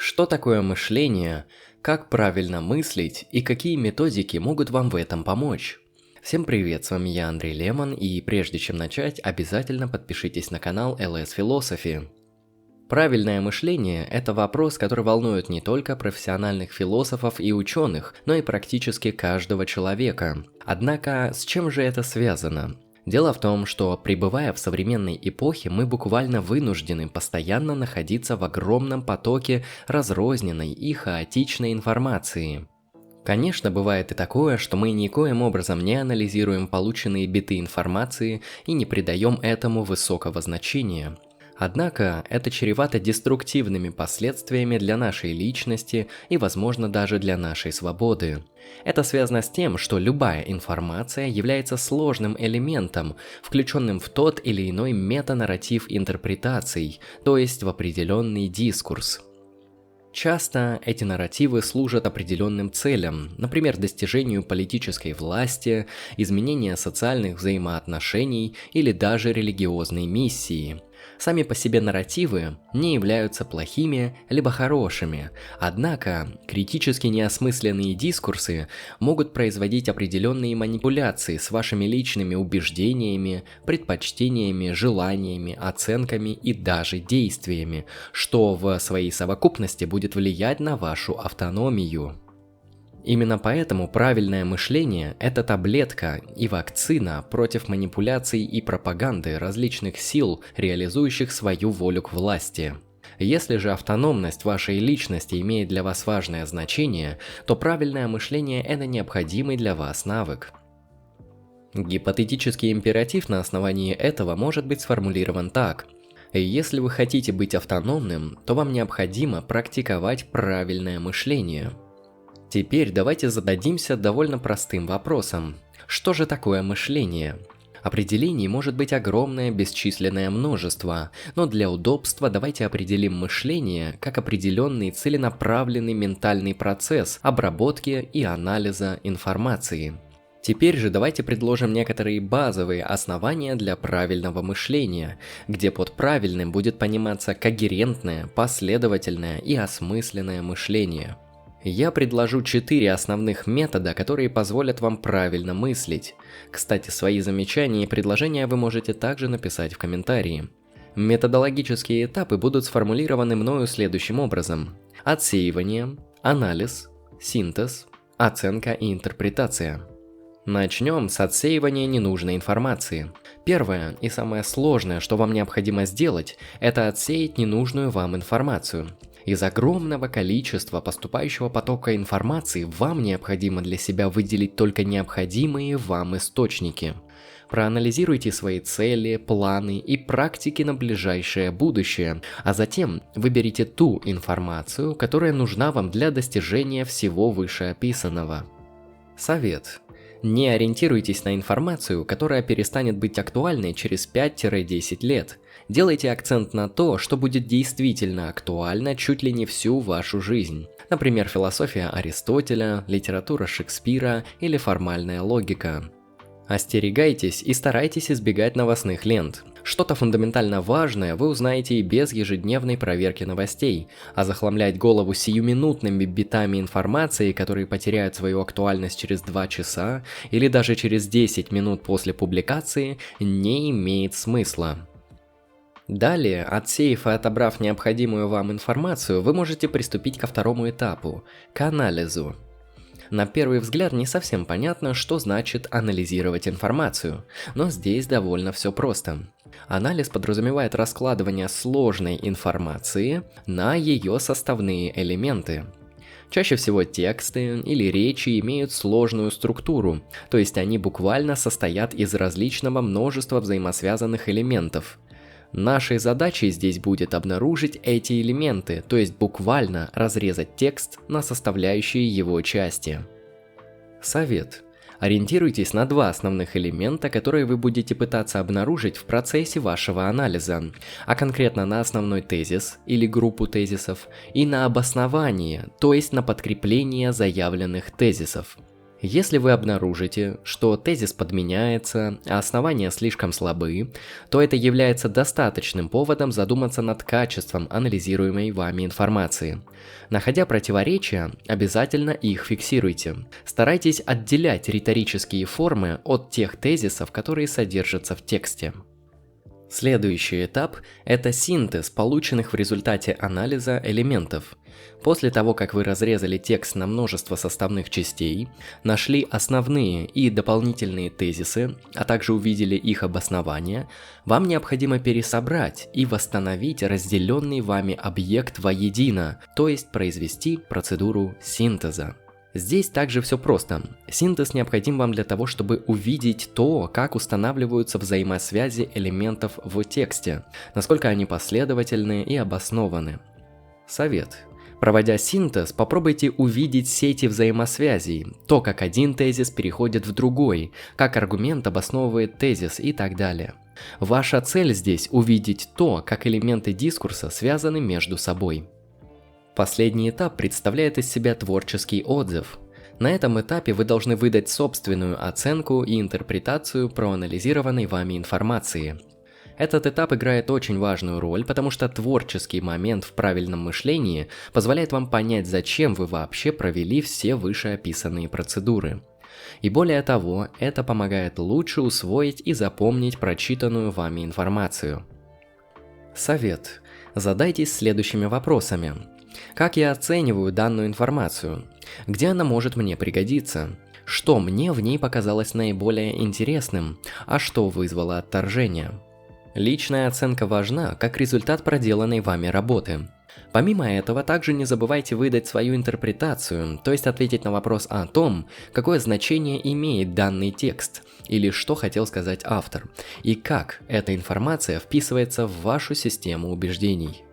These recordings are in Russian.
Что такое мышление, как правильно мыслить и какие методики могут вам в этом помочь? Всем привет, с вами я Андрей Лемон, и прежде чем начать, обязательно подпишитесь на канал LS Philosophy. Правильное мышление – это вопрос, который волнует не только профессиональных философов и ученых, но и практически каждого человека. Однако, с чем же это связано? Дело в том, что пребывая в современной эпохе, мы буквально вынуждены постоянно находиться в огромном потоке разрозненной и хаотичной информации. Конечно, бывает и такое, что мы никоим образом не анализируем полученные биты информации и не придаем этому высокого значения – Однако это чревато деструктивными последствиями для нашей личности и, возможно, даже для нашей свободы. Это связано с тем, что любая информация является сложным элементом, включенным в тот или иной метанарратив интерпретаций, то есть в определенный дискурс. Часто эти нарративы служат определенным целям, например, достижению политической власти, изменения социальных взаимоотношений или даже религиозной миссии – Сами по себе нарративы не являются плохими либо хорошими, однако критически неосмысленные дискурсы могут производить определенные манипуляции с вашими личными убеждениями, предпочтениями, желаниями, оценками и даже действиями, что в своей совокупности будет влиять на вашу автономию. Именно поэтому правильное мышление – это таблетка и вакцина против манипуляций и пропаганды различных сил, реализующих свою волю к власти. Если же автономность вашей личности имеет для вас важное значение, то правильное мышление – это необходимый для вас навык. Гипотетический императив на основании этого может быть сформулирован так. Если вы хотите быть автономным, то вам необходимо практиковать правильное мышление – Теперь давайте зададимся довольно простым вопросом. Что же такое мышление? Определений может быть огромное бесчисленное множество, но для удобства давайте определим мышление как определенный целенаправленный ментальный процесс обработки и анализа информации. Теперь же давайте предложим некоторые базовые основания для правильного мышления, где под правильным будет пониматься когерентное, последовательное и осмысленное мышление – я предложу четыре основных метода, которые позволят вам правильно мыслить. Кстати, свои замечания и предложения вы можете также написать в комментарии. Методологические этапы будут сформулированы мною следующим образом. Отсеивание, анализ, синтез, оценка и интерпретация. Начнем с отсеивания ненужной информации. Первое и самое сложное, что вам необходимо сделать, это отсеять ненужную вам информацию. Из огромного количества поступающего потока информации вам необходимо для себя выделить только необходимые вам источники. Проанализируйте свои цели, планы и практики на ближайшее будущее, а затем выберите ту информацию, которая нужна вам для достижения всего вышеописанного. Совет. Не ориентируйтесь на информацию, которая перестанет быть актуальной через 5-10 лет – Делайте акцент на то, что будет действительно актуально чуть ли не всю вашу жизнь. Например, философия Аристотеля, литература Шекспира или формальная логика. Остерегайтесь и старайтесь избегать новостных лент. Что-то фундаментально важное вы узнаете и без ежедневной проверки новостей, а захламлять голову сиюминутными битами информации, которые потеряют свою актуальность через 2 часа или даже через 10 минут после публикации, не имеет смысла. Далее, отсеяв и отобрав необходимую вам информацию, вы можете приступить ко второму этапу – к анализу. На первый взгляд не совсем понятно, что значит анализировать информацию, но здесь довольно все просто. Анализ подразумевает раскладывание сложной информации на ее составные элементы. Чаще всего тексты или речи имеют сложную структуру, то есть они буквально состоят из различного множества взаимосвязанных элементов – Нашей задачей здесь будет обнаружить эти элементы, то есть буквально разрезать текст на составляющие его части. Совет. Ориентируйтесь на два основных элемента, которые вы будете пытаться обнаружить в процессе вашего анализа, а конкретно на основной тезис или группу тезисов и на обоснование, то есть на подкрепление заявленных тезисов. Если вы обнаружите, что тезис подменяется, а основания слишком слабы, то это является достаточным поводом задуматься над качеством анализируемой вами информации. Находя противоречия, обязательно их фиксируйте. Старайтесь отделять риторические формы от тех тезисов, которые содержатся в тексте. Следующий этап – это синтез полученных в результате анализа элементов. После того, как вы разрезали текст на множество составных частей, нашли основные и дополнительные тезисы, а также увидели их обоснование, вам необходимо пересобрать и восстановить разделенный вами объект воедино, то есть произвести процедуру синтеза. Здесь также все просто. Синтез необходим вам для того, чтобы увидеть то, как устанавливаются взаимосвязи элементов в тексте, насколько они последовательны и обоснованы. Совет. Проводя синтез, попробуйте увидеть сети взаимосвязей, то, как один тезис переходит в другой, как аргумент обосновывает тезис и так далее. Ваша цель здесь увидеть то, как элементы дискурса связаны между собой. Последний этап представляет из себя творческий отзыв. На этом этапе вы должны выдать собственную оценку и интерпретацию проанализированной вами информации. Этот этап играет очень важную роль, потому что творческий момент в правильном мышлении позволяет вам понять, зачем вы вообще провели все вышеописанные процедуры. И более того, это помогает лучше усвоить и запомнить прочитанную вами информацию. Совет. Задайтесь следующими вопросами. Как я оцениваю данную информацию? Где она может мне пригодиться? Что мне в ней показалось наиболее интересным, а что вызвало отторжение? Личная оценка важна как результат проделанной вами работы. Помимо этого, также не забывайте выдать свою интерпретацию, то есть ответить на вопрос о том, какое значение имеет данный текст, или что хотел сказать автор, и как эта информация вписывается в вашу систему убеждений.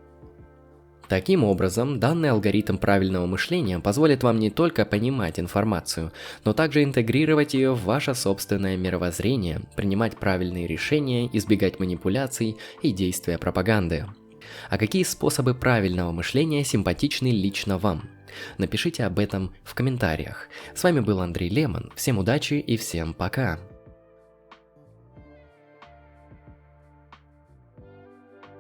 Таким образом, данный алгоритм правильного мышления позволит вам не только понимать информацию, но также интегрировать ее в ваше собственное мировоззрение, принимать правильные решения, избегать манипуляций и действия пропаганды. А какие способы правильного мышления симпатичны лично вам? Напишите об этом в комментариях. С вами был Андрей Лемон, всем удачи и всем пока!